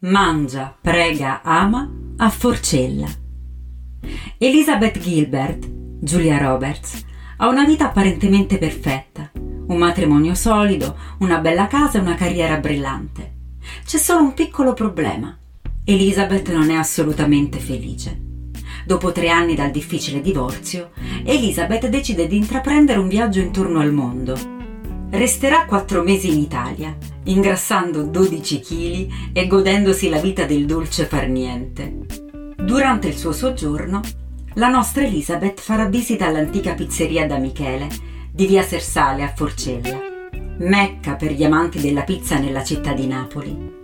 Mangia, prega, ama a Forcella. Elizabeth Gilbert, Julia Roberts, ha una vita apparentemente perfetta, un matrimonio solido, una bella casa e una carriera brillante. C'è solo un piccolo problema. Elizabeth non è assolutamente felice. Dopo tre anni dal difficile divorzio, Elizabeth decide di intraprendere un viaggio intorno al mondo Resterà quattro mesi in Italia, ingrassando 12 kg e godendosi la vita del dolce far niente. Durante il suo soggiorno, la nostra Elisabeth farà visita all'antica pizzeria da Michele, di via Sersale a Forcella, mecca per gli amanti della pizza nella città di Napoli.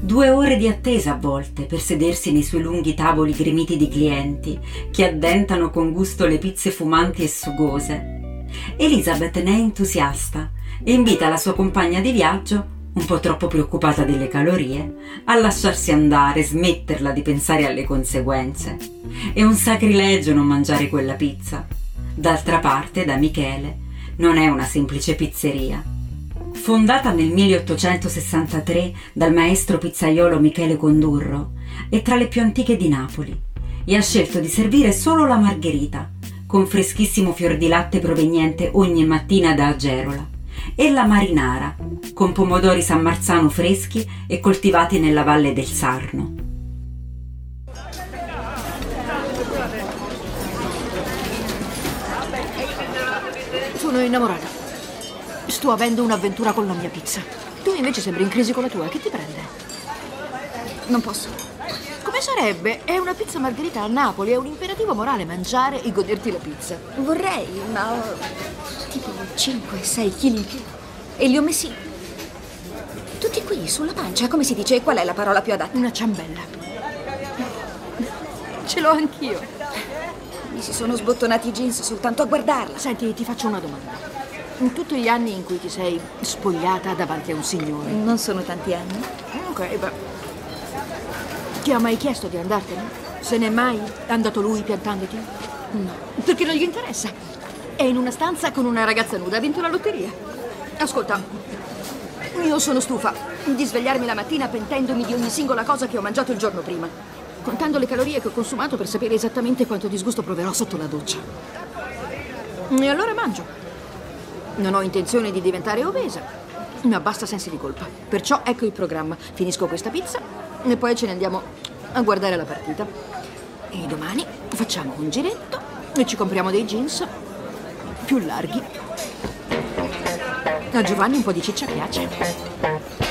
Due ore di attesa a volte per sedersi nei suoi lunghi tavoli gremiti di clienti che addentano con gusto le pizze fumanti e sugose. Elisabeth ne è entusiasta e invita la sua compagna di viaggio, un po' troppo preoccupata delle calorie, a lasciarsi andare, smetterla di pensare alle conseguenze. È un sacrilegio non mangiare quella pizza. D'altra parte, da Michele, non è una semplice pizzeria. Fondata nel 1863 dal maestro pizzaiolo Michele Condurro, è tra le più antiche di Napoli e ha scelto di servire solo la margherita, con freschissimo fior di latte proveniente ogni mattina da Agerola e la marinara, con pomodori San Marzano freschi e coltivati nella valle del Sarno. Sono innamorata. Sto avendo un'avventura con la mia pizza. Tu invece sembri in crisi con la tua. Che ti prende? Non posso. Come sarebbe? È una pizza margherita a Napoli. È un imperativo morale mangiare e goderti la pizza. Vorrei, ma 5-6 kg e li ho messi tutti qui, sulla pancia. Come si dice? Qual è la parola più adatta? Una ciambella. Ce l'ho anch'io. Mi si sono sbottonati i jeans soltanto a guardarla. Senti, ti faccio una domanda. In tutti gli anni in cui ti sei spogliata davanti a un signore. Non sono tanti anni. Ok, beh. Ti ha mai chiesto di andartene? Se n'è mai andato lui piantandoti? No. Perché non gli interessa. È in una stanza con una ragazza nuda, ha vinto la lotteria. Ascolta, io sono stufa di svegliarmi la mattina pentendomi di ogni singola cosa che ho mangiato il giorno prima, contando le calorie che ho consumato per sapere esattamente quanto disgusto proverò sotto la doccia. E allora mangio. Non ho intenzione di diventare obesa, ma basta sensi di colpa. Perciò ecco il programma. Finisco questa pizza e poi ce ne andiamo a guardare la partita. E domani facciamo un giretto e ci compriamo dei jeans più larghi. A Giovanni un po' di ciccia piace.